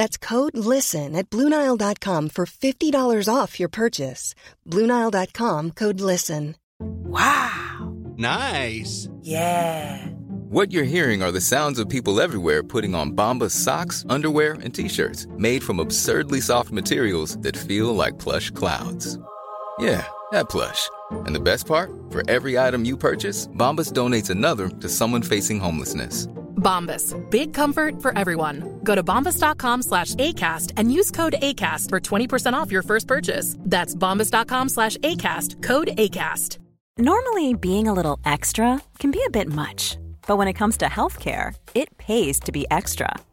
That's code LISTEN at Bluenile.com for $50 off your purchase. Bluenile.com code LISTEN. Wow. Nice. Yeah. What you're hearing are the sounds of people everywhere putting on Bombas socks, underwear, and t-shirts made from absurdly soft materials that feel like plush clouds. Yeah, that plush. And the best part? For every item you purchase, Bombas donates another to someone facing homelessness. Bombas. Big comfort for everyone. Go to bombas.com slash ACAST and use code ACAST for 20% off your first purchase. That's bombas.com slash ACAST. Code ACAST. Normally, being a little extra can be a bit much, but when it comes to healthcare, it pays to be extra.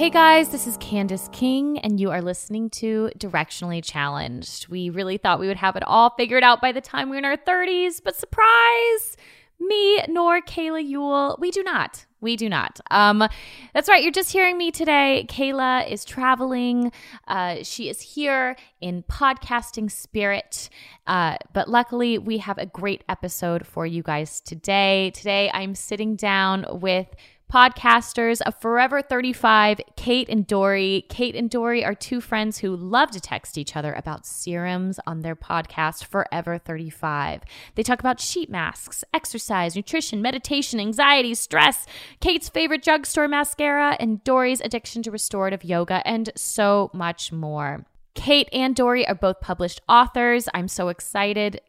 Hey guys, this is Candace King, and you are listening to Directionally Challenged. We really thought we would have it all figured out by the time we're in our 30s, but surprise, me nor Kayla Ewell, we do not. We do not. Um, that's right. You're just hearing me today. Kayla is traveling. Uh, she is here in podcasting spirit. Uh, but luckily, we have a great episode for you guys today. Today, I'm sitting down with podcasters of Forever 35, Kate and Doree. Kate and Doree are two friends who love to text each other about serums on their podcast, Forever 35. They talk about sheet masks, exercise, nutrition, meditation, anxiety, stress, Kate's favorite drugstore mascara, and Doree's addiction to restorative yoga, and so much more. Kate and Doree are both published authors. I'm so excited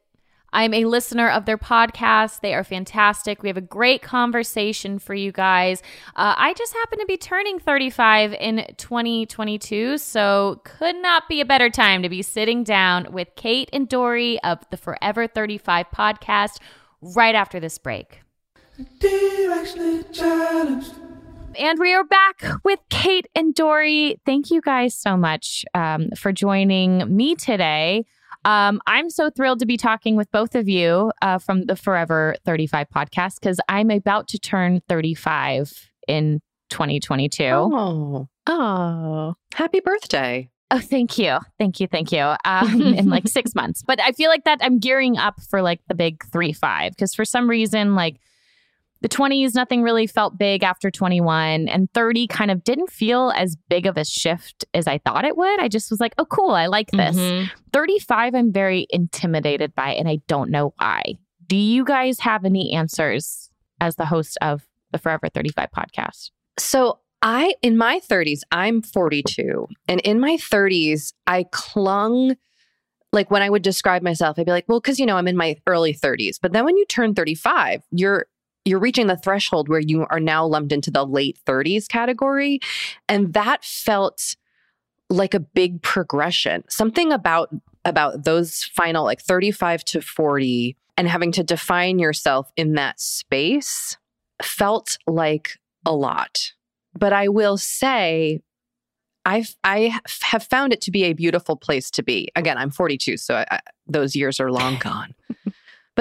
I'm a listener of their podcast. They are fantastic. We have a great conversation for you guys. Uh, I just happen to be turning 35 in 2022, so could not be a better time to be sitting down with Kate and Doree of the Forever 35 podcast right after this break. And we are back with Kate and Doree. Thank you guys so much um, for joining me today. Um, I'm so thrilled to be talking with both of you uh, from the Forever 35 podcast because I'm about to turn 35 in 2022. Oh, oh, happy birthday. Oh, thank you. Thank you. Thank you. Um, in like six months. But I feel like that I'm gearing up for like the big three five because for some reason, like the 20s, nothing really felt big after 21, and 30 kind of didn't feel as big of a shift as I thought it would. I just was like, oh, cool, I like this. Mm-hmm. 35, I'm very intimidated by, and I don't know why. Do you guys have any answers as the host of the Forever 35 podcast? So I, in my 30s, I'm 42. And in my 30s, I clung, like when I would describe myself, I'd be like, well, because, you know, I'm in my early 30s. But then when you turn 35, you're, you're reaching the threshold where you are now lumped into the late 30s category. And that felt like a big progression. Something about about those final like 35 to 40 and having to define yourself in that space felt like a lot. But I will say, I've, I have found it to be a beautiful place to be. Again, I'm 42, so I, those years are long gone.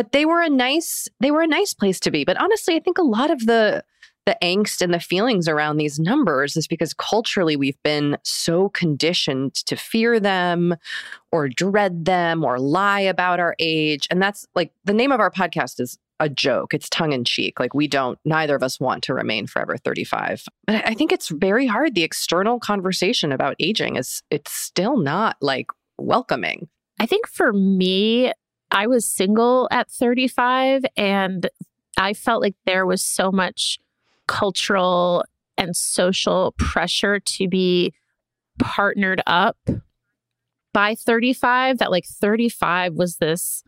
but they were a nice, they were a nice place to be. But honestly, I think a lot of the the angst and the feelings around these numbers is because culturally we've been so conditioned to fear them or dread them or lie about our age. And that's like the name of our podcast is a joke. It's tongue in cheek. Like we don't, neither of us want to remain forever 35. But I think it's very hard. The external conversation about aging is, it's still not like welcoming. I think for me, I was single at 35 and I felt like there was so much cultural and social pressure to be partnered up by 35 that like 35 was this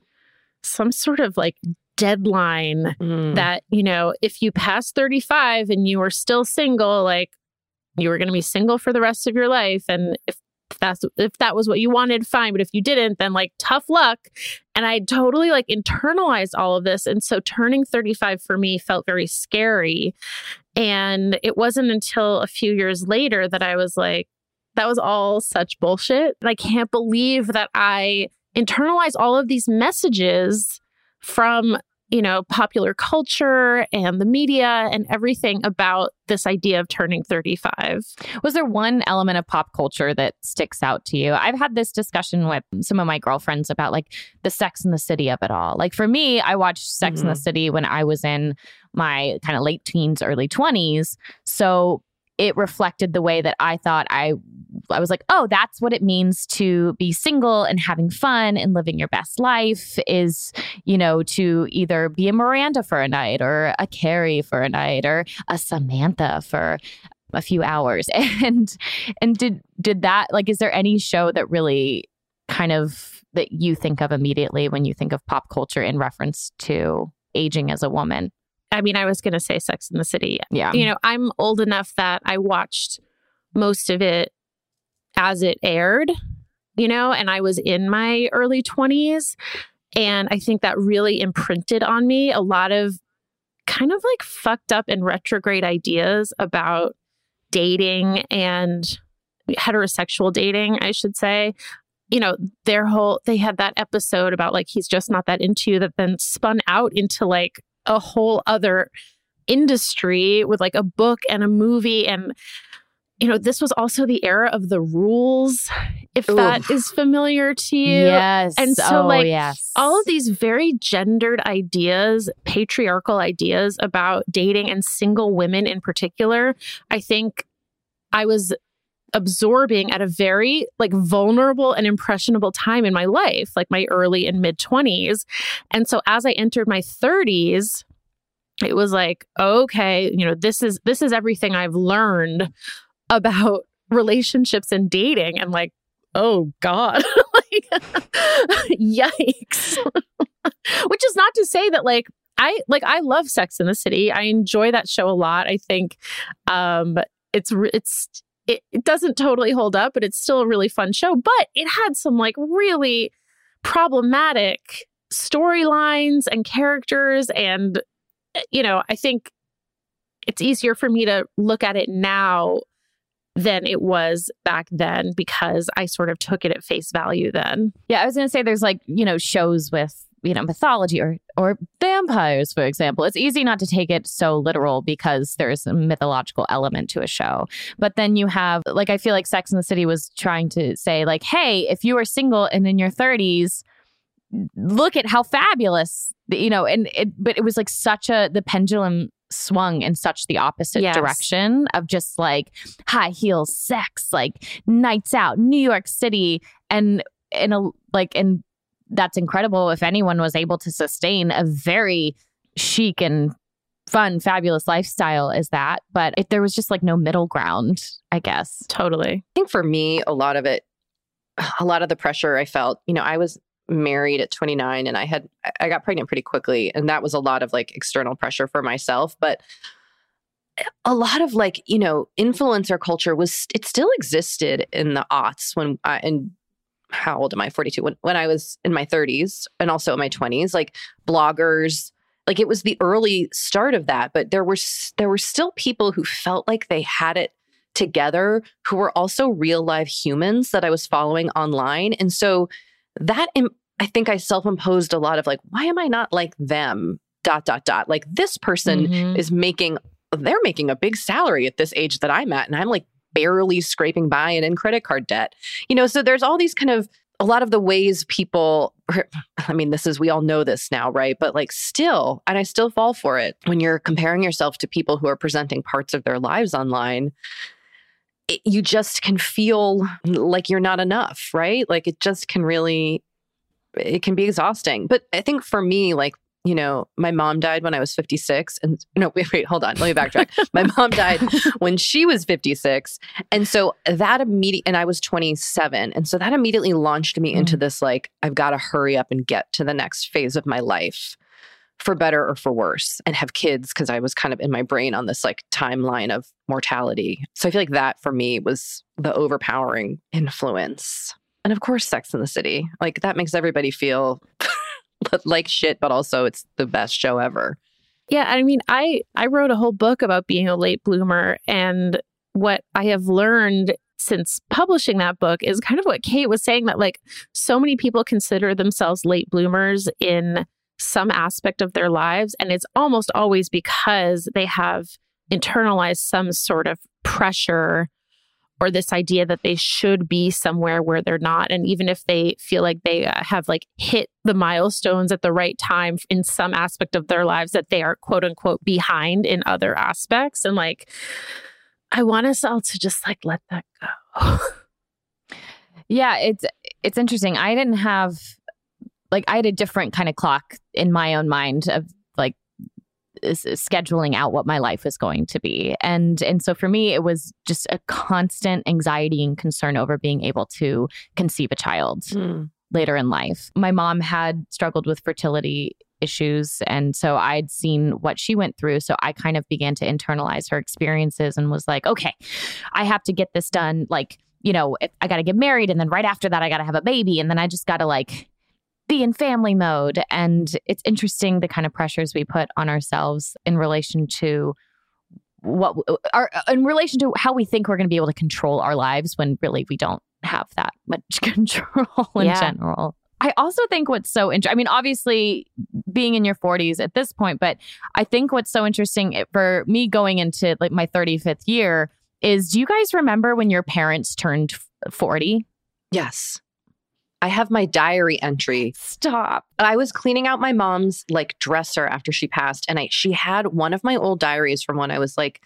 some sort of like deadline mm. that you know if you pass 35 and you were still single like you were going to be single for the rest of your life and if if that's if that was what you wanted fine. But if you didn't then like tough luck. And i totally like internalized all of this. And so turning 35 for me felt very scary. And it wasn't until a few years later that i was like that was all such bullshit. I can't believe that i internalized all of these messages from you know, popular culture and the media and everything about this idea of turning 35. Was there one element of pop culture that sticks out to you? I've had this discussion with some of my girlfriends about like the sex in the city of it all. Like for me, I watched Sex mm-hmm. in the. City when I was in my kind of late teens, early 20s. So it reflected the way that I thought I I was like, "Oh, that's what it means to be single and having fun and living your best life is, you know, to either be a Miranda for a night or a Carrie for a night or a Samantha for a few hours." And and did did that like is there any show that really kind of that you think of immediately when you think of pop culture in reference to aging as a woman? I mean, I was going to say Sex in the City. Yeah. You know, I'm old enough that I watched most of it as it aired, you know, and I was in my early 20s. And I think that really imprinted on me a lot of kind of like fucked up and retrograde ideas about dating and heterosexual dating, I should say. You know, their whole, they had that episode about like, he's just not that into you that then spun out into like a whole other industry with like a book and a movie and you know this was also the era of the rules if Ooh. that is familiar to you yes and so oh, like yes. all of these very gendered ideas patriarchal ideas about dating and single women in particular i think i was absorbing at a very like vulnerable and impressionable time in my life, like my early and mid 20s. And so as I entered my 30s, it was like, okay, you know, this is this is everything I've learned about relationships and dating and like, oh god. like yikes. Which is not to say that like I like I love Sex in the City. I enjoy that show a lot. I think um it's it's it, it doesn't totally hold up, but it's still a really fun show. But it had some like really problematic storylines and characters. And, eh, you know, I think it's easier for me to look at it now than it was back then because I sort of took it at face value then. Yeah, I was going to say there's like, you know, shows with you know mythology or or vampires for example it's easy not to take it so literal because there's a mythological element to a show but then you have like i feel like sex in the city was trying to say like hey if you are single and in your 30s look at how fabulous you know and it but it was like such a the pendulum swung in such the opposite yes. direction of just like high heels sex like nights out new york city and in a like and that's incredible if anyone was able to sustain a very chic and fun, fabulous lifestyle as that. But if there was just like no middle ground, I guess. Totally. I think for me, a lot of it, a lot of the pressure I felt, you know, I was married at 29 and I had, I got pregnant pretty quickly. And that was a lot of like external pressure for myself. But a lot of like, you know, influencer culture was, it still existed in the aughts when I, and how old am I? 42. When, when I was in my 30s and also in my 20s, like bloggers, like it was the early start of that. But there were, there were still people who felt like they had it together who were also real live humans that I was following online. And so that Im- I think I self imposed a lot of like, why am I not like them? Dot, dot, dot. Like this person Mhm. is making, they're making a big salary at this age that I'm at. And I'm like barely scraping by and in credit card debt. You know, so there's all these kind of, a lot of the ways people, I mean, this is, we all know this now, right? But like still, and I still fall for it when you're comparing yourself to people who are presenting parts of their lives online it, you just can feel like you're not enough, right? Like it just can really, it can be exhausting. But I think for me, like, you know, my mom died when I was 56. And no, wait, wait, hold on. Let me backtrack. my mom died when she was 56. And so that immediate, and I was 27. And so that immediately launched me into mm. this, like, I've got to hurry up and get to the next phase of my life for better or for worse and have kids because I was kind of in my brain on this like timeline of mortality. So I feel like that for me was the overpowering influence. And of course, Sex in the City. Like that makes everybody feel like shit, but also it's the best show ever. Yeah, I mean, I I wrote a whole book about being a late bloomer and what I have learned since publishing that book is kind of what Kate was saying that like so many people consider themselves late bloomers in some aspect of their lives and it's almost always because they have internalized some sort of pressure or this idea that they should be somewhere where they're not. And even if they feel like they uh, have like hit the milestones at the right time in some aspect of their lives that they are quote unquote behind in other aspects. And like i want us all to just like let that go. Yeah, it's it's interesting. I didn't have like I had a different kind of clock in my own mind of scheduling out what my life was going to be. And and so for me it was just a constant anxiety and concern over being able to conceive a child hmm. later in life. My mom had struggled with fertility issues and so I'd seen what she went through so I kind of began to internalize her experiences and was like okay I have to get this done like you know if I got to get married and then right after that I got to have a baby and then I just got to like be in family mode and it's interesting the kind of pressures we put on ourselves in relation to what our in relation to how we think we're going to be able to control our lives when really we don't have that much control in Yeah. general. I also think what's so interesting, I mean, obviously being in your 40s at this point, but I think what's so interesting for me going into like my 35th year is do you guys remember when your parents turned 40? Yes. I have my diary entry. Stop. I was cleaning out my mom's like dresser after she passed, and I she had one of my old diaries from when I was like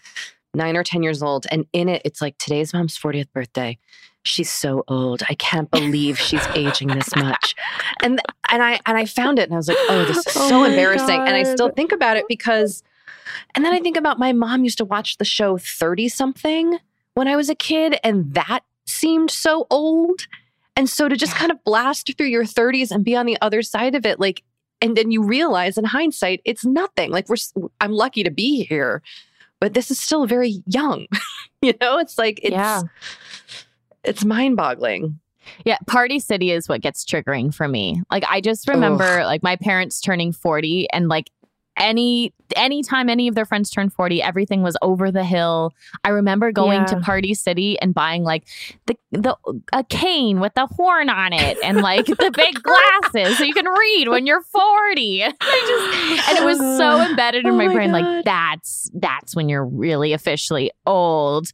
nine or ten years old, and in it it's like today's mom's 40th birthday. She's so old. I can't believe she's aging this much. And and I and I found it and I was like, oh, this is Oh so embarrassing. And I still think about it because and then I think about my mom used to watch the show 30 something when I was a kid, and that seemed so old. And so to just kind of blast through your 30s and be on the other side of it, like, and then you realize in hindsight, it's nothing. Like, we're, I'm lucky to be here, but this is still very young. you know, it's like, it's, Yeah. it's mind boggling. Yeah, Party City is what gets triggering for me. Like I just remember like my parents turning 40 and like any anytime any of their friends turned 40, everything was over the hill. I remember going to Party City and buying like the the a cane with the horn on it and like the big glasses so you can read when you're 40. I just and it was so uh, embedded in Oh my my brain like that's that's when you're really officially old.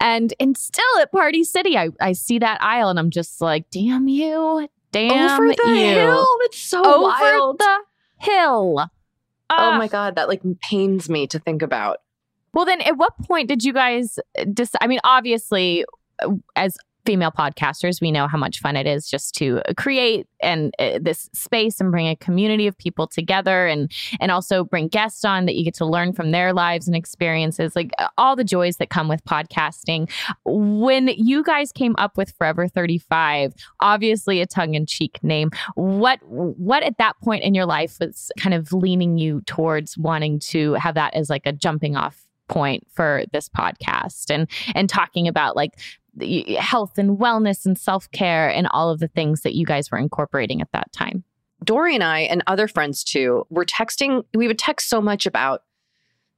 And and still at Party City, I, I see that aisle and I'm just like, damn you, damn Over the you. hill. It's so Over wild. the hill. Oh Ah. my God. That like pains me to think about. Well, then at what point did you guys decide? I mean, obviously, uh, as female podcasters, we know how much fun it is just to create and uh, this space and bring a community of people together and and also bring guests on that you get to learn from their lives and experiences, like uh, all the joys that come with podcasting. When you guys came up with Forever 35, obviously a tongue-in-cheek name, what what at that point in your life was kind of leaning you towards wanting to have that as like a jumping off point for this podcast and and talking about like health and wellness and self-care and all of the things that you guys were incorporating at that time. Doree and I and other friends too were texting we would text so much about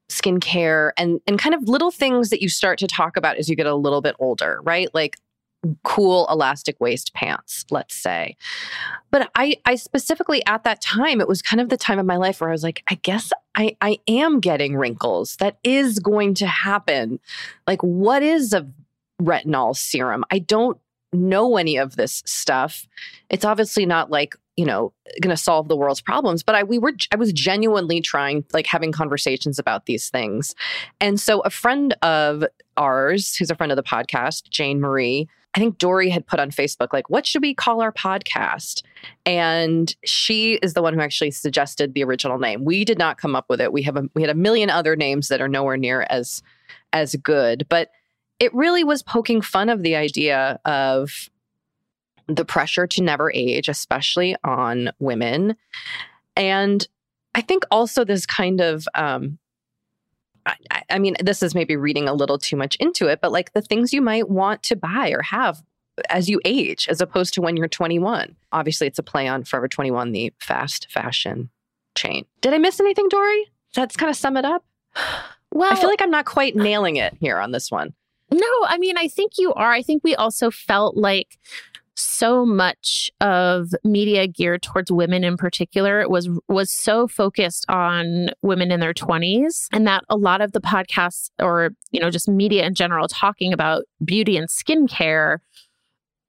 skincare and and kind of little things that you start to talk about as you get a little bit older right? Like cool elastic waist pants let's say. But i i specifically at that time it was kind of the time of my life where i was like i guess i i am getting wrinkles. That is going to happen. Like what is a retinol serum i don't know any of this stuff it's obviously not like you know going to solve the world's problems but i we were i was genuinely trying like having conversations about these things and so a friend of ours who's a friend of the podcast jane marie I think Doree had put on Facebook, like, what should we call our podcast? And she is the one who actually suggested the original name. We did not come up with it. We have a, we had a million other names that are nowhere near as as good, but it really was poking fun of the idea of the pressure to never age, especially on women. And I think also this kind of um, I, I mean, this is maybe reading a little too much into it, but like the things you might want to buy or have as you age, as opposed to when you're 21. Obviously, it's a play on Forever 21, the fast fashion chain. Did I miss anything, Doree? That's kind of sum it up. Well, I feel like I'm not quite nailing it here on this one. No, I mean, I think you are. I think we also felt like so much of media geared towards women in particular was was so focused on women in their 20s and that a lot of the podcasts or you know just media in general talking about beauty and skincare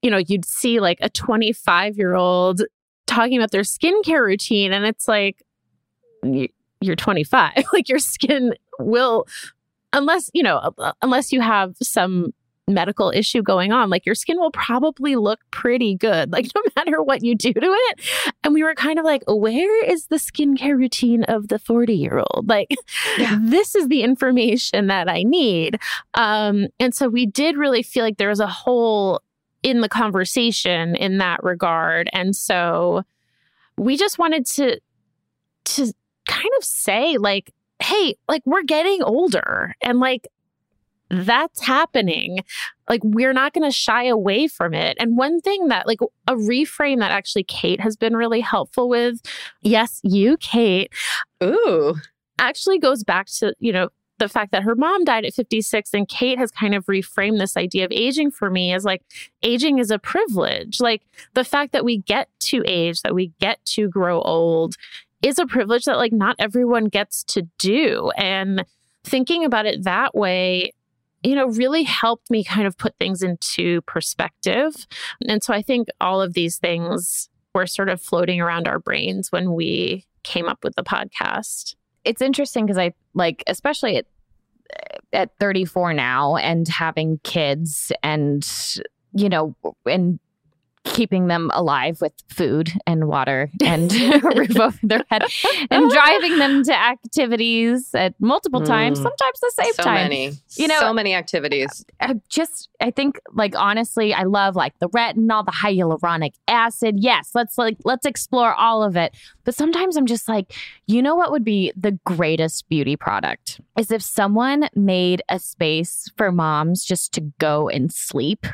you know you'd see like a 25 year old talking about their skincare routine and it's like you're 25 like your skin will unless you know unless you have some medical issue going on, like your skin will probably look pretty good, like no matter what you do to it. And we were kind of like, where is the skincare routine of the 40 year old? Like, yeah. this is the information that I need. Um, and so we did really feel like there was a hole in the conversation in that regard. And so we just wanted to, to kind of say, like, hey, like we're getting older and like that's happening. Like, we're not going to shy away from it. And one thing that, like, a reframe that actually Kate has been really helpful with, yes, you, Kate. Ooh. Actually goes back to, you know, the fact that her mom died at 56 and Kate has kind of reframed this idea of aging for me as like aging is a privilege. Like the fact that we get to age, that we get to grow old is a privilege that like not everyone gets to do. And thinking about it that way you know, really helped me kind of put things into perspective. And so I think all of these things were sort of floating around our brains when we came up with the podcast. It's interesting because I like, especially at, at 34 now and having kids and, you know, and keeping them alive with food and water and roof over their head and driving them to activities at multiple times, mm, sometimes the same so time. Many, you know, so many activities. I just, I think, like honestly, I love like the retinol, the hyaluronic acid. Yes, let's like let's explore all of it. But sometimes I'm just like, you know, what would be the greatest beauty product is if someone made a space for moms just to go and sleep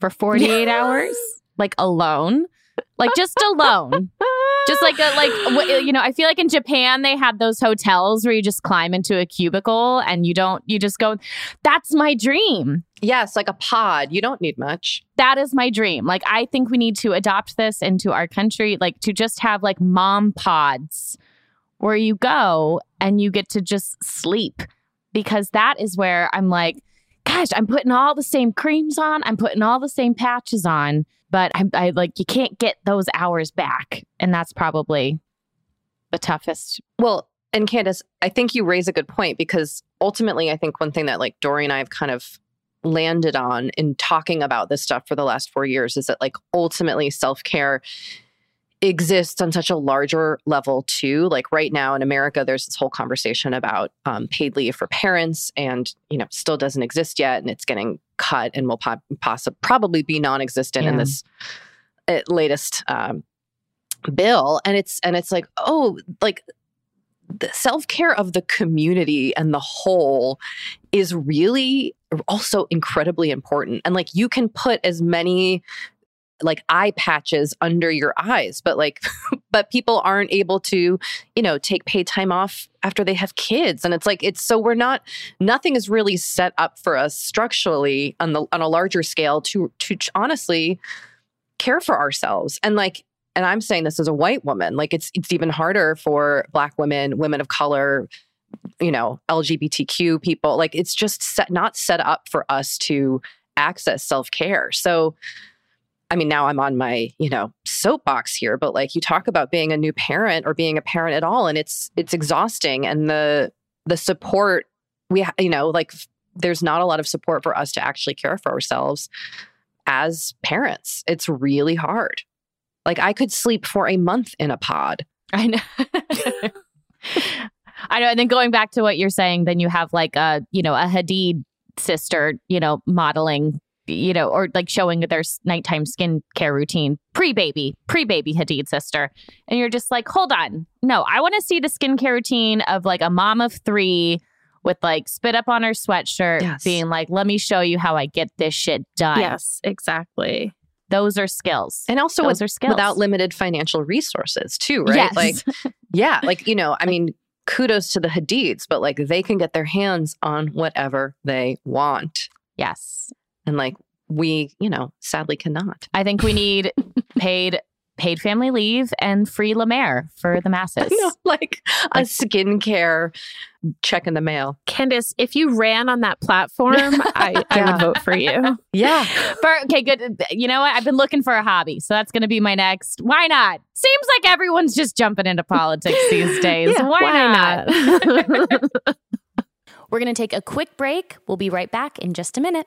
for 48 hours like alone, like just alone. just like a, like uh, you know, I feel like in Japan they had those hotels where you just climb into a cubicle and you don't you just go that's my dream. Yes, like a pod. You don't need much. That is my dream. Like I think we need to adopt this into our country like to just have like mom pods where you go and you get to just sleep because that is where I'm like gosh, I'm putting all the same creams on, I'm putting all the same patches on but I, I like you can't get those hours back, and that's probably the toughest. Well, and Candace, I think you raise a good point because ultimately, I think one thing that like Doree and I have kind of landed on in talking about this stuff for the last four years is that like ultimately self care exists on such a larger level too. Like right now in america there's this whole conversation about um, paid leave for parents and you know still doesn't exist yet and it's getting cut and will po- possibly probably be non-existent in this uh, latest um, bill. And it's and it's like oh like the self-care of the community and the whole is really also incredibly important. And like you can put as many like eye patches under your eyes but like but people aren't able to you know take paid time off after they have kids. And it's like it's so we're not nothing is really set up for us structurally on the on a larger scale to to honestly care for ourselves. And like and I'm saying this as a white woman like it's it's even harder for black women women of color you know LGBTQ people. Like it's just set, not set up for us to access self-care. So I mean, now I'm on my, you know, soapbox here, but like you talk about being a new parent or being a parent at all, and it's it's exhausting. And the the support we, ha- you know, like there's not a lot of support for us to actually care for ourselves as parents. It's really hard. Like I could sleep for a month in a pod. I know. I know. And then going back to what you're saying, then you have like a, you know, a Hadid sister, you know, modeling, you know, or like showing their nighttime skincare routine pre baby, pre baby Hadid sister. And you're just like, hold on. No, I want to see the skincare routine of like a mom of three with like spit up on her sweatshirt, Yes. being like, let me show you how I get this shit done. Yes, exactly. Those are skills. And also Those with- are skills. without limited financial resources too, right? Yes. Like yeah, like you know, I mean, kudos to the Hadids, but like they can get their hands on whatever they want. yes. And like we, you know, sadly cannot. I think we need paid paid family leave and free La Mer for the masses. Know, like a skincare check in the mail. Candace, if you ran on that platform, I, I Yeah. would vote for you. Yeah. For, okay, good. You know what? I've been looking for a hobby, so that's going to be my next. Why not? Seems like everyone's just jumping into politics these days. Yeah, why, why not? We're going to take a quick break. We'll be right back in just a minute.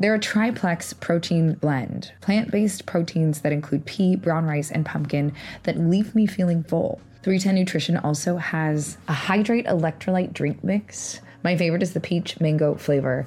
They're a triplex protein blend, plant based proteins that include pea, brown rice, and pumpkin that leave me feeling full. 310 Nutrition also has a hydrate electrolyte drink mix. My favorite is the peach mango flavor.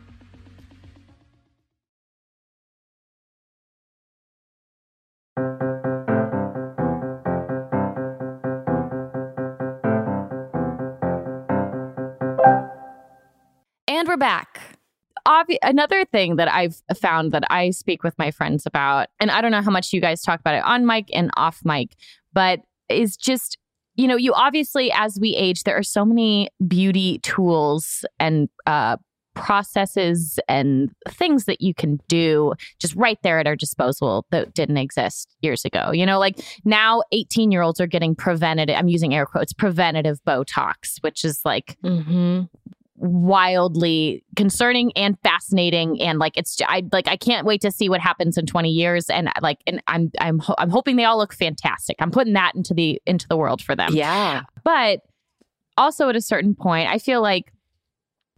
And we're back. Obvi- another thing that I've found that I speak with my friends about, and I don't know how much you guys talk about it on mic and off mic, but is just, you know, you obviously, as we age, there are so many beauty tools and uh, processes and things that you can do just right there at our disposal that didn't exist years ago. You know, like now 18 year olds are getting preventative, I'm using air quotes, preventative Botox, which is like wildly concerning and fascinating and like it's I like I can't wait to see what happens in 20 years and uh, like and I'm I'm ho- I'm hoping they all look fantastic. I'm putting that into the into the world for them. Yeah. But also at a certain point, I feel like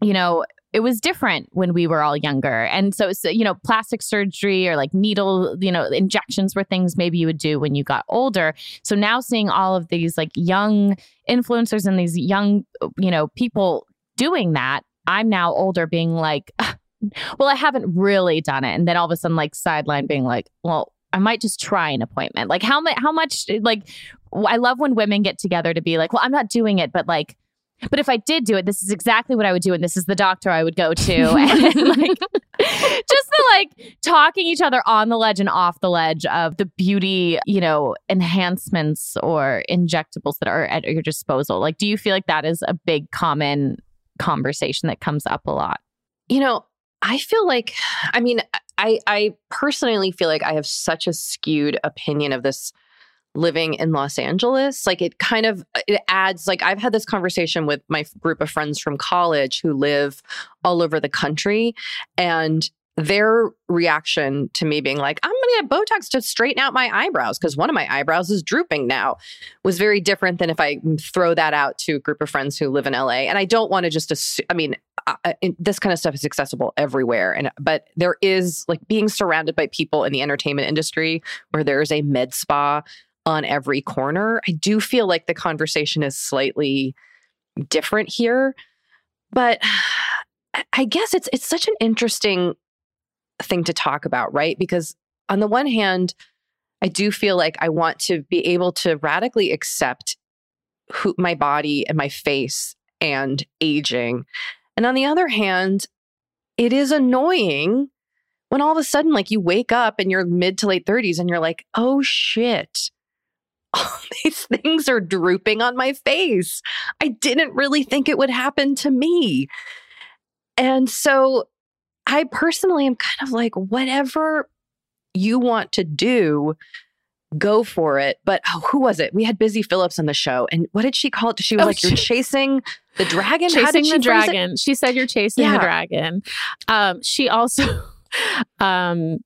you know, it was different when we were all younger. And so, so, you know, plastic surgery or like needle, you know, injections were things maybe you would do when you got older. So now seeing all of these like young influencers and these young, you know, people doing that, I'm now older being like, well, I haven't really done it. And then all of a sudden, like sideline being like, well, I might just try an appointment. Like how much, how much, like, I love when women get together to be like, well, I'm not doing it, but like, but if I did do it, this is exactly what I would do, and this is the doctor I would go to, and like just the like talking each other on the ledge and off the ledge of the beauty, you know, enhancements or injectables that are at your disposal. Like, do you feel like that is a big common conversation that comes up a lot? You know, I feel like, I mean, I I personally feel like I have such a skewed opinion of this living in Los Angeles. Like it kind of it adds like I've had this conversation with my group of friends from college who live all over the country and their reaction to me being like, I'm going to get Botox to straighten out my eyebrows because one of my eyebrows is drooping now was very different than if I mm, throw that out to a group of friends who live in LA. And I don't want to just, assume, I mean, I, this kind of stuff is accessible everywhere. And, but there is like being surrounded by people in the entertainment industry where there is a med spa on every corner. I do feel like the conversation is slightly different here. But I guess it's it's such an interesting thing to talk about, right? Because on the one hand, I do feel like I want to be able to radically accept who my body and my face and aging. And on the other hand, it is annoying when all of a sudden like you wake up in your mid to late 30s and you're like, "Oh shit. All these things are drooping on my face. I didn't really think it would happen to me." And so I personally am kind of like, whatever you want to do, go for it. But oh, who was it? We had Busy Phillips on the show. And what did she call it? She was Oh, like, You're she- chasing The dragon? Chasing the dragon. She said you're chasing Yeah. the dragon. Um, she also, um,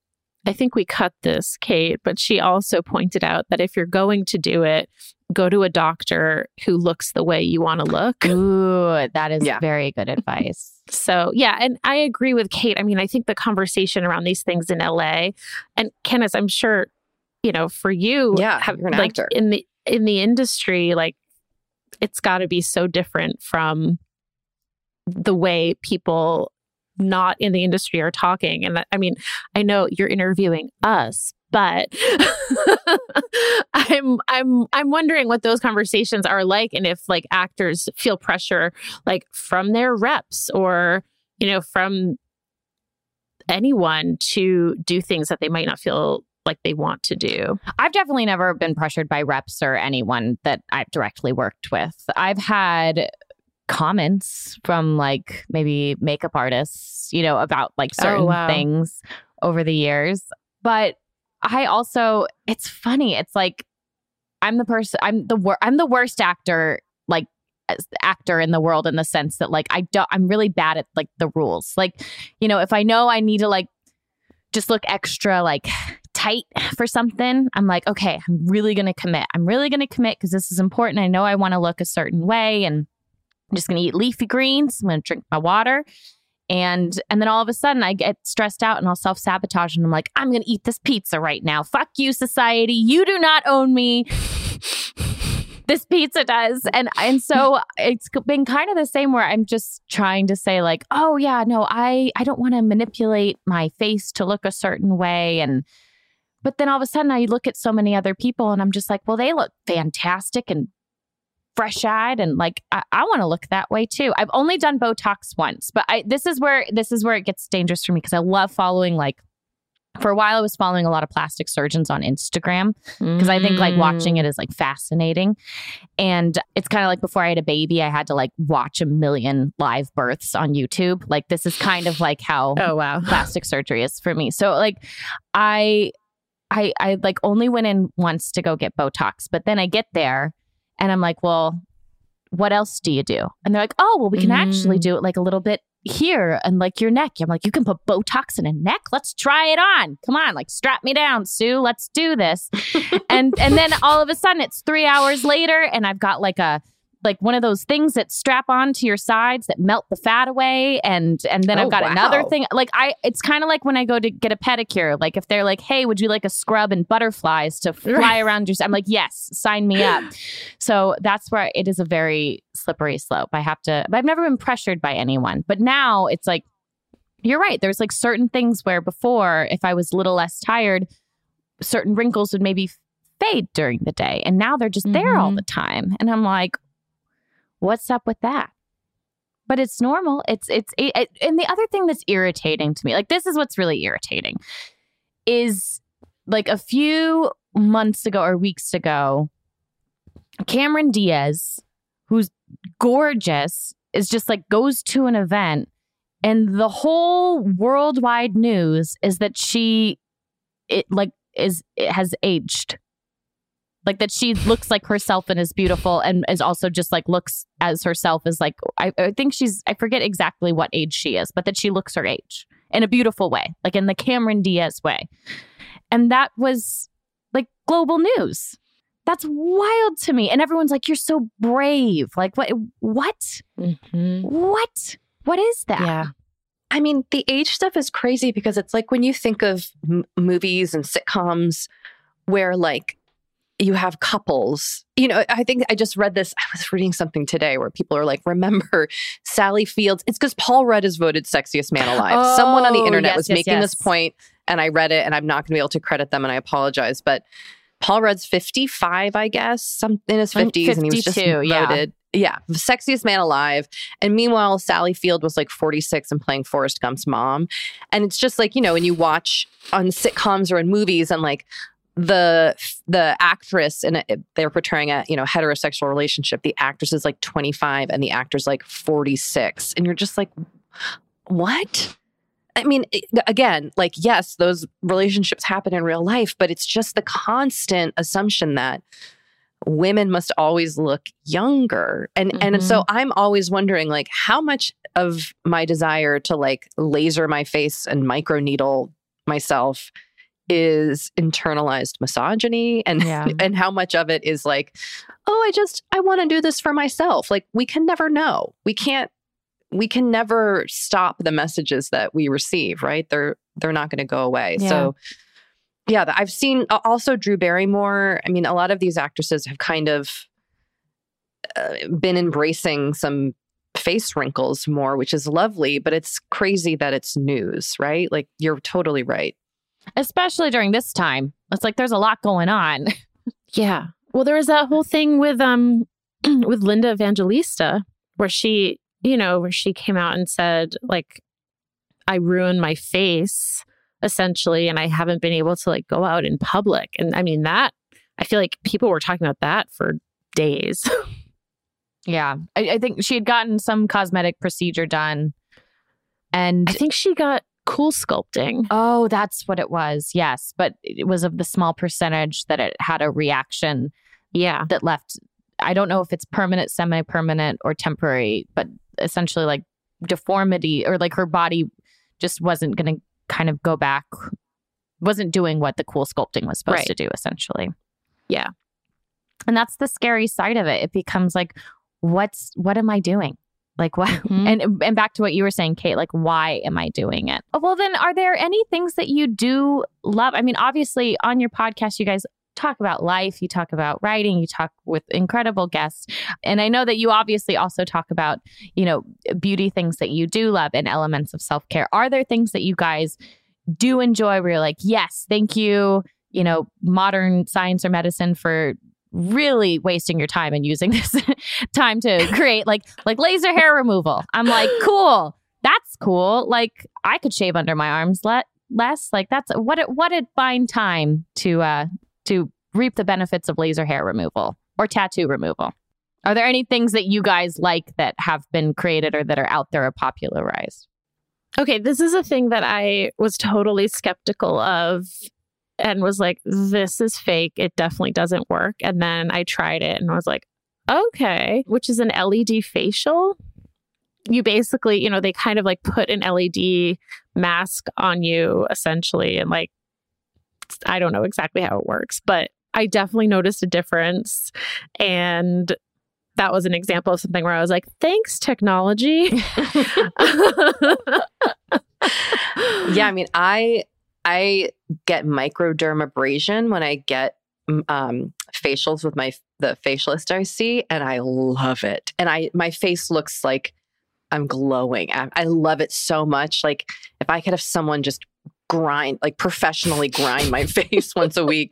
I think we cut this, Kate, but she also pointed out that if you're going to do it, go to a doctor who looks the way you want to look. Ooh, that is Yeah. very good advice. So, yeah, and I agree with Kate. I mean, I think the conversation around these things in LA and Candace, I'm sure, you know, for you, Yeah, have, like actor. in the in the industry, like it's got to be so different from the way people not in the industry are talking. And I mean, I know you're interviewing us, but I'm I'm I'm wondering what those conversations are like and if like actors feel pressure like from their reps or you know from anyone to do things that they might not feel like they want to do. I've definitely never been pressured by reps or anyone that I've directly worked with. I've had comments from like maybe makeup artists, you know, about like oh, certain wow. things over the years. But I also it's funny. It's like I'm the person I'm the wor- I'm the worst actor like actor in the world in the sense that like I don't I'm really bad at like the rules. Like, you know, if I know I need to like just look extra like tight for something, I'm like, okay, I'm really to commit. I'm really to commit because this is important. I know I want to look a certain way and I'm just to eat leafy greens. I'm to drink my water. And and then all of a sudden I get stressed out and I'll self-sabotage and I'm like, I'm to eat this pizza right now. Fuck you society. You do not own me. this pizza does and and so it's been kind of the same where i'm just trying to say like oh yeah no i i don't want to manipulate my face to look a certain way and but then all of a sudden i look at so many other people and i'm just like well they look fantastic and fresh eyed and like i, I want to look that way too i've only done botox once but i this is where this is where it gets dangerous for me because i love following like for a while i was following a lot of plastic surgeons on instagram because I think like watching it mm. is like fascinating. And it's kind of like before I had a baby, I had to like watch a million live births on YouTube. Like this is kind of like how Oh wow. plastic surgery is for me. So like I I I like only went in once to go get Botox, but then I get there and I'm like, well, what else do you do? And they're like, oh, well, we can actually Mm. do it like a little bit here and like your neck. I'm like, you can put Botox in a neck? Let's try it on. Come on, like strap me down, Sue. Let's do this. and and then all of a sudden it's three hours later and I've got like a like one of those things that strap on to your sides that melt the fat away and and then Oh, I've got another thing like I it's kind of like when I go to get a pedicure like if they're like hey would you like a scrub and butterflies to fly around your I'm like yes sign me up. So that's where it is a very slippery slope. I have to but I've never been pressured by anyone. But now it's like you're right there's like certain things where before if I was a little less tired certain wrinkles would maybe fade during the day and now they're just there all Mhm. the time. And I'm like what's up with that? But it's normal. It's it's it, it- and the other thing that's irritating to me like this is what's really irritating is like a few months ago or weeks ago cameron diaz who's gorgeous is just like goes to an event and the whole worldwide news is that she it like is it has aged like that she looks like herself and is beautiful and is also just like looks as herself as like I, I think she's I forget exactly what age she is, but that she looks her age in a beautiful way, like in the Cameron Diaz way. And that was like global news. That's wild to me. And everyone's like, You're so brave. Like what what? Mhm. What? What is that? Yeah. I mean, the age stuff is crazy because it's like when you think of m- movies and sitcoms where like you have couples. You know, I think I just read this. I was reading something today where people are like, remember Sally Fields? It's because Paul Rudd is voted sexiest man alive. Someone on the Oh, internet yes, was yes, making this point, and I read it, and I'm not going to be able to credit them, and I apologize. But Paul Rudd's 55, I guess, some in his I think 50s, and he was just 52, yeah. voted. Yeah, sexiest man alive. And meanwhile, Sally Field was like 46 and playing Forrest Gump's mom. And it's just like, you know, when you watch on sitcoms or in movies and like the the actress and they're portraying a you know heterosexual relationship the actress is like 25 and the actor's like 46 and you're just like what i mean again like yes those relationships happen in real life but it's just the constant assumption that women must always look younger. And mm-hmm. and so I'm always wondering like how much of my desire to like laser my face and microneedle myself is internalized misogyny and yeah. and how much of it is like oh i just i want to do this for myself. Like we can never know. We can't we can never stop the messages that we receive right? They're they're not going to go away. Yeah. so yeah i've seen also drew barrymore. I mean a lot of these actresses have kind of uh, been embracing some face wrinkles more which is lovely but it's crazy that it's news right? Like you're totally right especially during this time. It's like there's a lot going on. yeah. Well, there was that whole thing with um with Linda Evangelista where she, you know, where she came out and said like I ruined my face essentially and I haven't been able to like go out in public. And I mean that I feel like people were talking about that for days. yeah. I, I think she had gotten some cosmetic procedure done. And I think she got CoolSculpting. Oh, that's what it was. Yes. But it was of the small percentage that it had a reaction. Yeah. That left, I don't know if it's permanent, semi permanent, or temporary, but essentially like deformity or like her body just wasn't going to kind of go back, wasn't doing what the cool sculpting was supposed right. to do, essentially. Yeah. And that's the scary side of it. It becomes like, what's, what am I doing? Like what? Mm-hmm. And and back to what you were saying, Kate. Like, why am I doing it? Well, then, are there any things that you do love? I mean, obviously, on your podcast, you guys talk about life, you talk about writing, you talk with incredible guests. And I know that you obviously also talk about, you know, beauty things that you do love and elements of self care. Are there things that you guys do enjoy where you're like, yes, thank you, you know, modern science or medicine for really wasting your time and using this time to create like like laser hair removal. I'm like, cool. That's cool. Like I could shave under my arms let less. Like that's what it what it find time to uh to reap the benefits of laser hair removal or tattoo removal. Are there any things that you guys like that have been created or that are out there or popularized? Okay, this is a thing that I was totally skeptical of and was like, this is fake. It definitely doesn't work. And then I tried it and I was like, okay, which is an LED facial. You basically, you know, they kind of like put an LED mask on you essentially. And like, I don't know exactly how it works, but I definitely noticed a difference. And that was an example of something where I was like, thanks, technology. yeah, I mean, I I get microdermabrasion when I get um, facials with my the facialist I see, and I love it. And I my face looks like I'm glowing. I, I love it so much. Like if I could have someone just grind, like professionally grind my face once a week,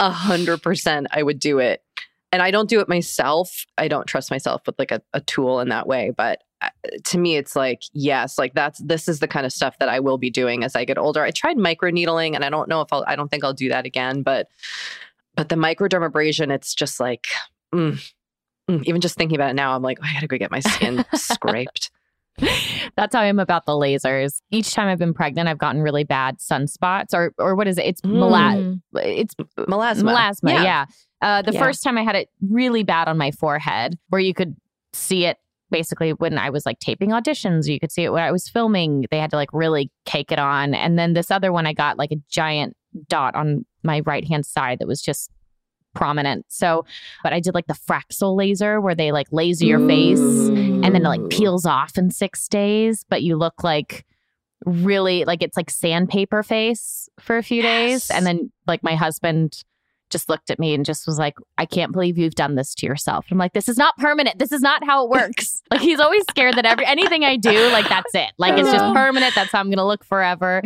a hundred percent, I would do it. And I don't do it myself. I don't trust myself with like a, a tool in that way, but to me it's like yes like that's this is the kind of stuff that i will be doing as i get older i tried microneedling and i don't know if i'll i don't think i'll do that again but but the microdermabrasion it's just like mm, mm, even just thinking about it now i'm like oh, i gotta go get my skin scraped that's how I am about the lasers. Each time I've been pregnant, I've gotten really bad sunspots, or or what is it? It's mm. mela- it's melasma. Melasma, yeah. yeah. Uh, the yeah. first time I had it really bad on my forehead, where you could see it basically when I was like taping auditions, you could see it when I was filming. They had to like really cake it on. And then this other one, I got like a giant dot on my right hand side that was just prominent. So, but I did like the Fraxel laser where they like laser your face and then it like peels off in six days, but you look like really like it's like sandpaper face for a few yes. days. And then like my husband just looked at me and just was like, I can't believe you've done this to yourself. I'm like, this is not permanent. This is not how it works. like he's always scared that every anything I do, like that's it. Like it's just permanent. That's how I'm gonna look forever.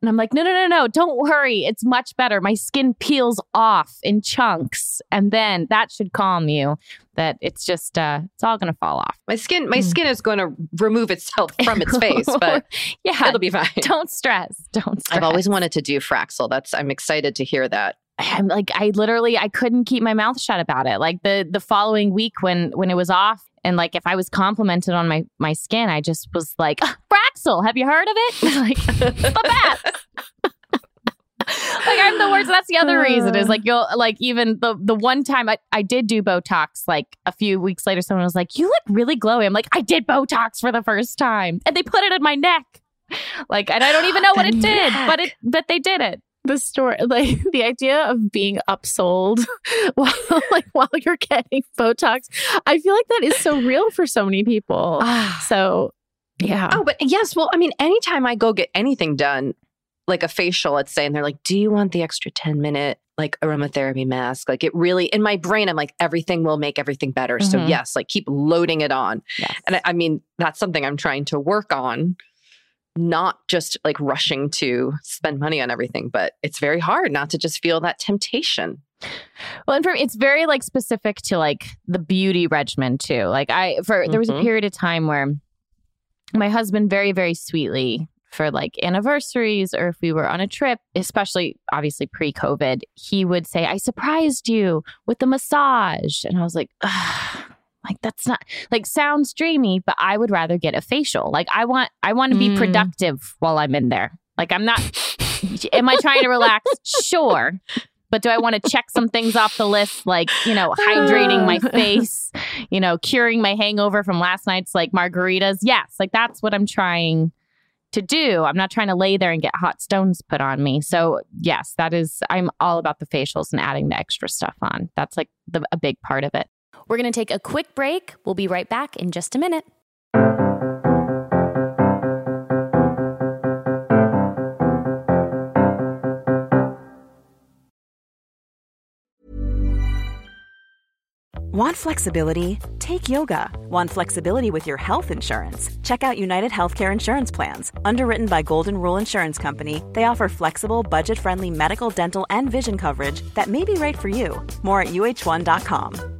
And I'm like, no, no, no, no, don't worry. It's much better. My skin peels off in chunks. And then that should calm you that it's just, uh, it's all going to fall off. My skin, my mm. skin is going to remove itself from its face, but yeah, it'll be fine. Don't stress. Don't stress. I've always wanted to do Fraxel. That's, I'm excited to hear that. I'm like I literally I couldn't keep my mouth shut about it. Like the the following week when when it was off and like if I was complimented on my my skin, I just was like, Fraxel, have you heard of it? like the best. like I'm the worst. That's the other reason is like you'll like even the the one time I, I did do Botox like a few weeks later, someone was like, You look really glowy. I'm like, I did Botox for the first time. And they put it in my neck. Like and I don't even know what it did, but it but they did it. The story like the idea of being upsold while like while you're getting Botox, I feel like that is so real for so many people. so yeah. Oh, but yes, well, I mean, anytime I go get anything done, like a facial, let's say, and they're like, Do you want the extra 10 minute like aromatherapy mask? Like it really in my brain, I'm like, everything will make everything better. So Mhm. yes, like keep loading it on. Yes. And I, I mean, that's something I'm trying to work on, not just like rushing to spend money on everything, but it's very hard not to just feel that temptation. Well, and for me, it's very like specific to like the beauty regimen too. Like I for there was a Mhm. period of time where my husband very very sweetly for like anniversaries or if we were on a trip, especially obviously pre-COVID, he would say, "I surprised you with the massage," and I was like. Ugh. Like that's not like sounds dreamy, but I would rather get a facial. Like I want I want to be Mm. productive while I'm in there. Like I'm not am I trying to relax? Sure. But do I want to check some things off the list like, you know, hydrating my face, you know, curing my hangover from last night's like margaritas? Yes, like that's what I'm trying to do. I'm not trying to lay there and get hot stones put on me. So, yes, that is I'm all about the facials and adding the extra stuff on. That's like the, a big part of it. We're going to take a quick break. We'll be right back in just a minute. Want flexibility? Take yoga. Want flexibility with your health insurance? Check out United Healthcare Insurance Plans. Underwritten by Golden Rule Insurance Company, they offer flexible, budget friendly medical, dental, and vision coverage that may be right for you. More at uh1.com.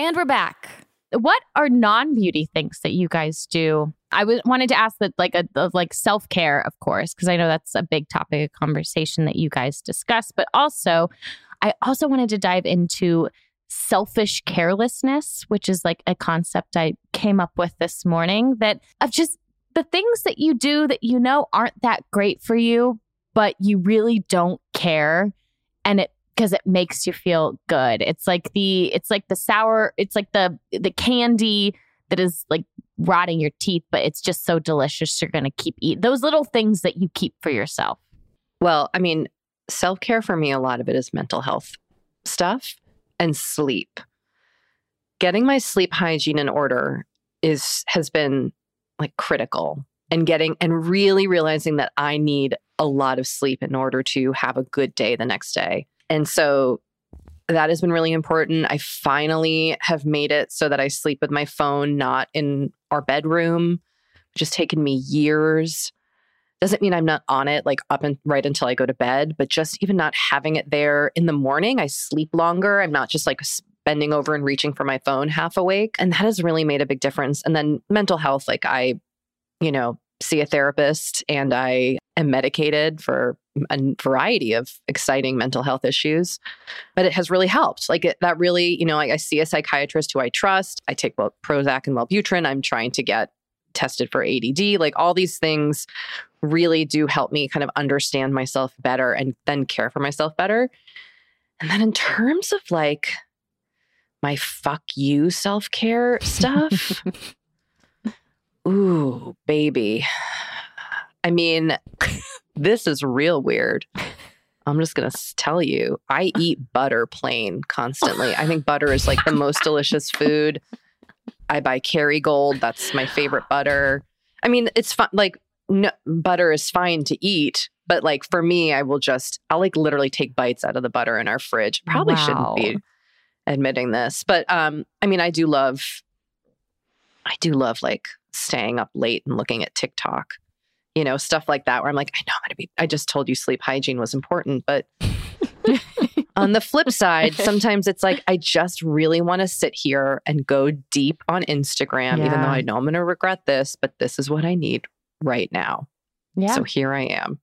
And we're back. What are non-beauty things that you guys do? I wanted to ask that like a of like self-care, of course, because I know that's a big topic of conversation that you guys discuss, but also I also wanted to dive into selfish carelessness, which is like a concept I came up with this morning that of just the things that you do that you know aren't that great for you, but you really don't care and it because it makes you feel good. It's like the it's like the sour, it's like the the candy that is like rotting your teeth, but it's just so delicious you're gonna keep eating those little things that you keep for yourself. Well, I mean, self care for me, a lot of it is mental health stuff and sleep. Getting my sleep hygiene in order is has been like critical and getting and really realizing that I need a lot of sleep in order to have a good day the next day. And so that has been really important. I finally have made it so that I sleep with my phone not in our bedroom, which has taken me years. Doesn't mean I'm not on it like up and right until I go to bed, but just even not having it there in the morning, I sleep longer. I'm not just like bending over and reaching for my phone half awake. And that has really made a big difference. And then mental health, like I, you know, see a therapist and I am medicated for a variety of exciting mental health issues. But it has really helped. Like it, that really, you know, I, I see a psychiatrist who I trust. I take well, Prozac and Wellbutrin. I'm trying to get tested for ADD. Like all these things really do help me kind of understand myself better and then care for myself better. And then in terms of like my fuck you self care stuff, ooh, baby. I mean, this is real weird. I'm just going to tell you, I eat butter plain constantly. I think butter is like the most delicious food. I buy Kerrygold. That's my favorite butter. I mean, it's fun. Like, no, butter is fine to eat, but like for me, I will just, I'll like literally take bites out of the butter in our fridge. Probably Wow. shouldn't be admitting this, but um, I mean, I do love, I do love like staying up late and looking at TikTok, you know, stuff like that, where I'm like, I know I'm going to be, I just told you sleep hygiene was important, but on the flip side, sometimes it's like, I just really want to sit here and go deep on Instagram, even though I know I'm going to regret this, but this is what I need right now. Yeah. So here I am.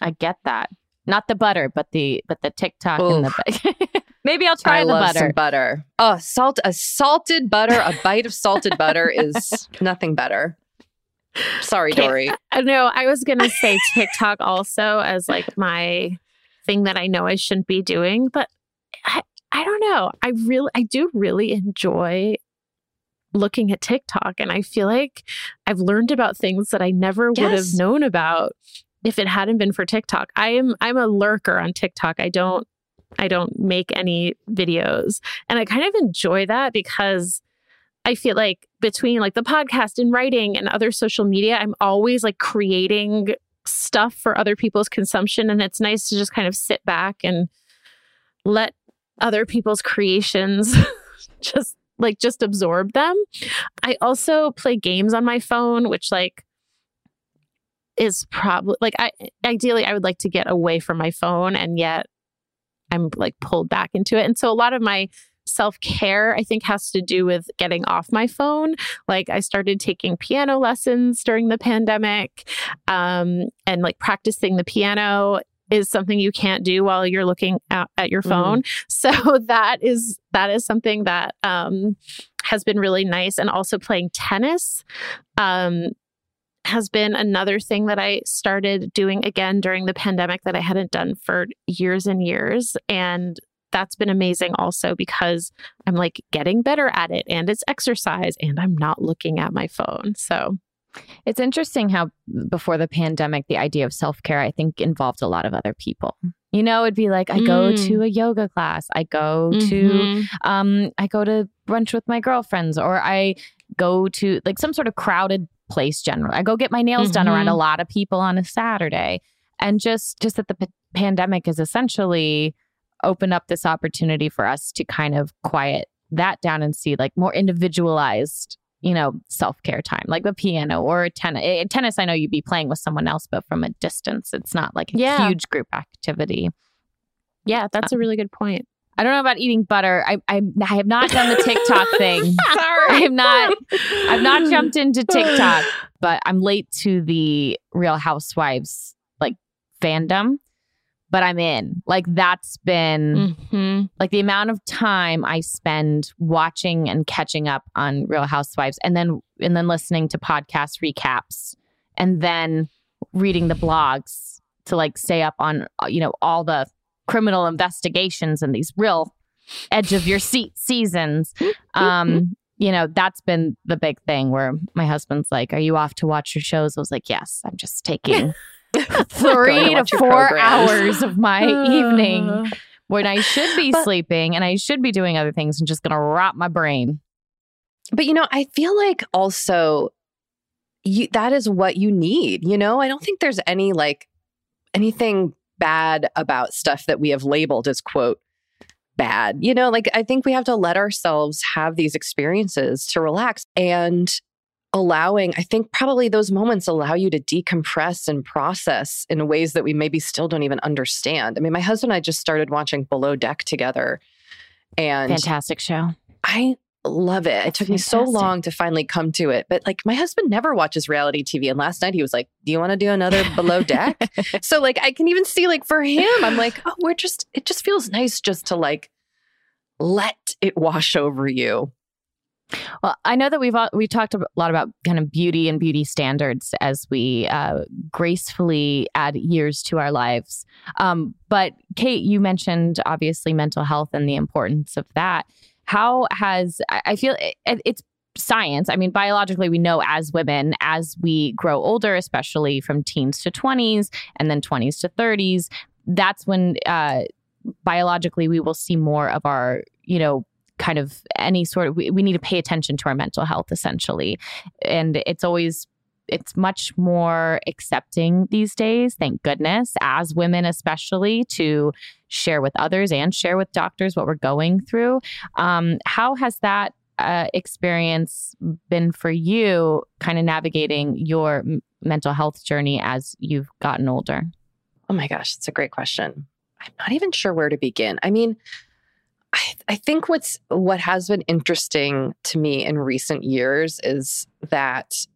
I get that. Not the butter, but the but the TikTok and the maybe I'll try I the love butter. some butter. Oh, salt a salted butter, a bite of salted butter is nothing better. Sorry, Okay, Doree. Uh, uh, no. I was gonna say TikTok also as like my thing that I know I shouldn't be doing, but I, I don't know. I really I do really enjoy looking at TikTok and I feel like I've learned about things that I never would have known about if it hadn't been for TikTok. I am I'm a lurker on TikTok. I don't I don't make any videos. And I kind of enjoy that because I feel like between like the podcast and writing and other social media, I'm always like creating stuff for other people's consumption. And it's nice to just kind of sit back and let other people's creations just like just absorb them. I also play games on my phone, which like is probably like I ideally I would like to get away from my phone and yet I'm like pulled back into it. And so a lot of my self care, I think, has to do with getting off my phone. Like I started taking piano lessons during the pandemic, um, and like practicing the piano is something you can't do while you're looking at, at your phone. So that is that is something that um, has been really nice, and also playing tennis. Um, has been another thing that I started doing again during the pandemic that I hadn't done for years and years. And that's been amazing also because I'm like getting better at it and it's exercise and I'm not looking at my phone. So It's interesting how before the pandemic, the idea of self care, I think, involved a lot of other people. You know, it'd be like I go Mm. to a yoga class, I go to Mhm. um, I go to brunch with my girlfriends, or I go to like some sort of crowded place. Generally, I go get my nails done around a mm-hmm. lot of people on a Saturday, and just just that the p- pandemic has essentially opened up this opportunity for us to kind of quiet that down and see like more individualized you know self-care time like the piano or tennis tennis i know you'd be playing with someone else but from a distance it's not like a Yeah. huge group activity yeah, that's a um, really good point. I don't know about eating butter. I I, I have not done the TikTok thing. Sorry. I have not. I've not jumped into TikTok, but I'm late to the Real Housewives like fandom. But I'm in. Like that's been Mhm. like the amount of time I spend watching and catching up on Real Housewives, and then and then listening to podcast recaps, and then reading the blogs to like stay up on you know all the criminal investigations and these real edge of your seat seasons. Um, you know, that's been the big thing where my husband's like, Are you off to watch your shows? I was like, Yes, I'm just taking three to to four hours of my evening when I should be But- sleeping and I should be doing other things and just gonna rot my brain. But you know, I feel like also you that is what you need, you know? I don't think there's any like anything bad about stuff that we have labeled as quote bad. You know, like I think we have to let ourselves have these experiences to relax and allowing I think probably those moments allow you to decompress and process in ways that we maybe still don't even understand. I mean, my husband and I just started watching Below Deck together and Fantastic show. I love it. It took me so long to finally come to it. But like my husband never watches reality TV. And last night he was like, Do you want to do another below deck? so like I can even see like for him, I'm like, oh, we're just it just feels nice just to like let it wash over you. Well, I know that we've all, we talked a lot about kind of beauty and beauty standards as we uh, gracefully add years to our lives. Um, but Kate, you mentioned obviously mental health and the importance of that. How has I feel it, it's science. I mean, biologically, we know as women, as we grow older, especially from teens to 20s and then 20s to 30s, that's when uh, biologically we will see more of our, you know, kind of any sort of we, we need to pay attention to our mental health essentially and it's always it's much more accepting these days thank goodness as women especially to share with others and share with doctors what we're going through. Um, how has that uh, experience been for you kind of navigating your m- mental health journey as you've gotten older? Oh my gosh it's a great question. I'm not even sure where to begin. I mean I, I think what's what has been interesting to me in recent years is that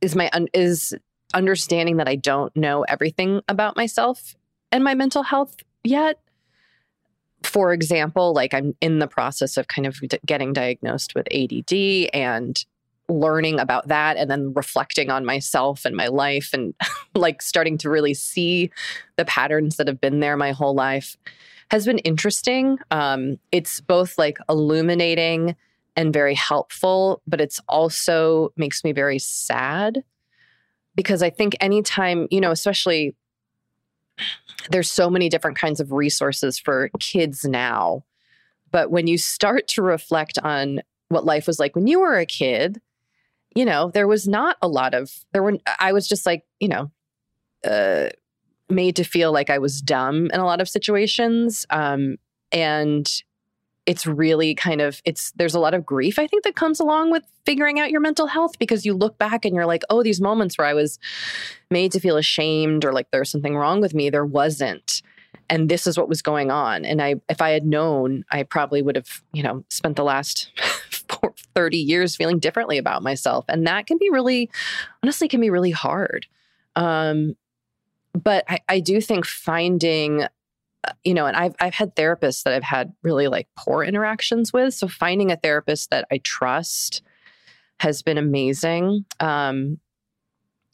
is my un, is understanding that I don't know everything about myself and my mental health yet. For example, like I'm in the process of kind of d- getting diagnosed with ADD and learning about that and then reflecting on myself and my life and like starting to really see the patterns that have been there my whole life has been interesting. Um, it's both like illuminating and very helpful, but it's also makes me very sad because I think anytime, you know, especially there's so many different kinds of resources for kids now. But when you start to reflect on what life was like when you were a kid, you know, there was not a lot of, there were, I was just like, you know, uh, made to feel like I was dumb in a lot of situations. Um, and it's really kind of it's there's a lot of grief I think that comes along with figuring out your mental health because you look back and you're like, oh, these moments where I was made to feel ashamed or like there's something wrong with me, there wasn't. And this is what was going on. And I if I had known, I probably would have, you know, spent the last 30 years feeling differently about myself. And that can be really honestly can be really hard. Um, but I, I do think finding you know and I've, I've had therapists that i've had really like poor interactions with. So finding a therapist that i trust has been amazing. Um,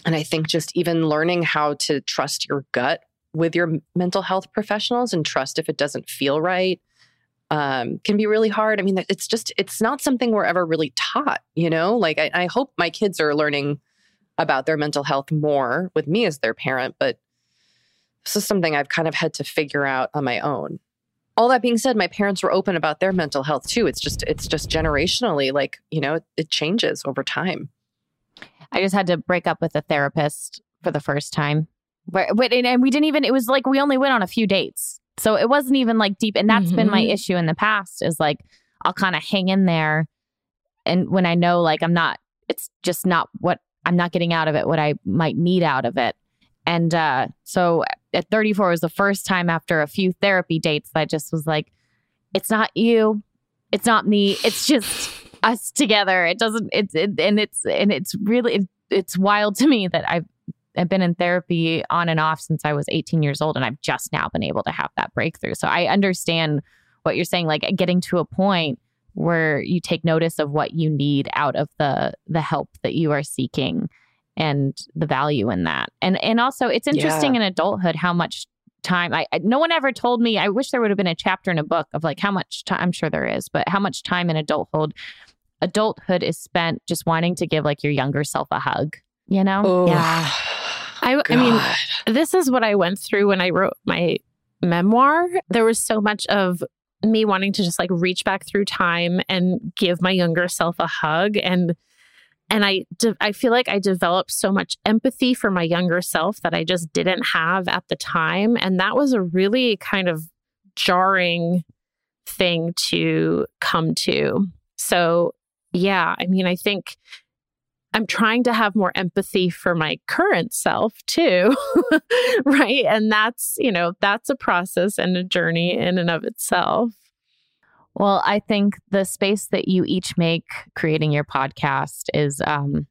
and i think just even learning how to trust your gut with your mental health professionals and trust if it doesn't feel right um, can be really hard. I mean it's just it's not something we're ever really taught you know? Like I, I hope my kids are learning about their mental health more with me as their parent but this is something I've kind of had to figure out on my own. All that being said, my parents were open about their mental health too. It's just it's just generationally like, you know, it, it changes over time. I just had to break up with a therapist for the first time. But, and we didn't even it was like we only went on a few dates. So it wasn't even like deep and that's mm-hmm. been my mm-hmm. issue in the past is like I'll kind of hang in there and when I know like I'm not it's just not what I'm not getting out of it what I might need out of it. And uh, so at 34 was the first time after a few therapy dates that I just was like, it's not you, it's not me, it's just us together. It doesn't, it's, it, and it's, and it's really, it, it's wild to me that I've, I've been in therapy on and off since I was 18 years old, and I've just now been able to have that breakthrough. So I understand what you're saying, like getting to a point where you take notice of what you need out of the the help that you are seeking and the value in that. And and also it's interesting yeah. in adulthood how much time I, I, no one ever told me I wish there would have been a chapter in a book of like how much time I'm sure there is, but how much time in adulthood adulthood is spent just wanting to give like your younger self a hug, you know? Oh, yeah. I, I mean, this is what I went through when I wrote my memoir. There was so much of me wanting to just like reach back through time and give my younger self a hug and and I de- I feel like I developed so much empathy for my younger self that I just didn't have at the time and that was a really kind of jarring thing to come to. So, yeah, I mean, I think I'm trying to have more empathy for my current self too. right? And that's, you know, that's a process and a journey in and of itself. Well, I think the space that you each make creating your podcast is um,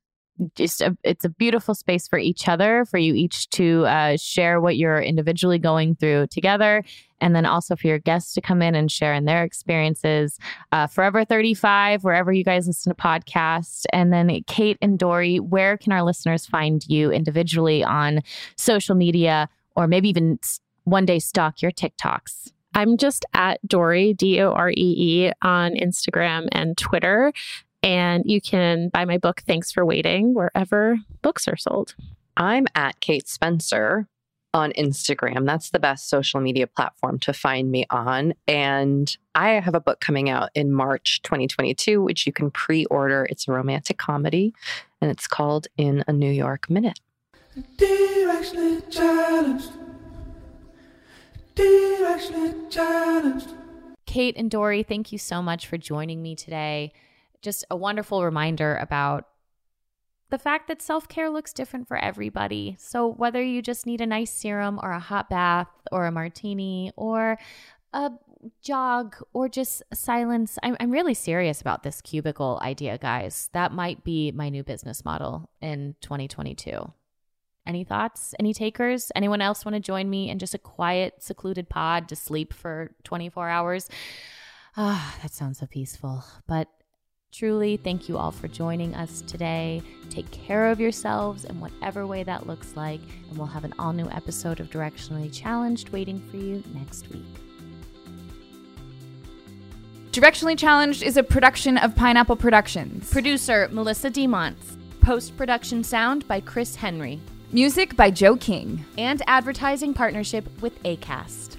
just a, it's a beautiful space for each other, for you each to uh, share what you're individually going through together, and then also for your guests to come in and share in their experiences. Uh, Forever 35, wherever you guys listen to podcasts, and then Kate and Doree, where can our listeners find you individually on social media, or maybe even one day stalk your TikToks? I'm just at Doree, D O R E E, on Instagram and Twitter. And you can buy my book, Thanks for Waiting, wherever books are sold. I'm at Kate Spencer on Instagram. That's the best social media platform to find me on. And I have a book coming out in March 2022, which you can pre order. It's a romantic comedy and it's called In a New York Minute. Challenged. Kate and Doree, thank you so much for joining me today just a wonderful reminder about the fact that self care looks different for everybody. So, whether you just need a nice serum or a hot bath or a martini or a jog or just silence, I'm, I'm really serious about this cubicle idea, guys. That might be my new business model in 2022. Any thoughts? Any takers? Anyone else want to join me in just a quiet, secluded pod to sleep for 24 hours? Ah, oh, that sounds so peaceful. But Truly, thank you all for joining us today. Take care of yourselves in whatever way that looks like, and we'll have an all new episode of Directionally Challenged waiting for you next week. Directionally Challenged is a production of Pineapple Productions. Producer Melissa DeMonts. Post production sound by Chris Henry. Music by Joe King. And advertising partnership with ACAST.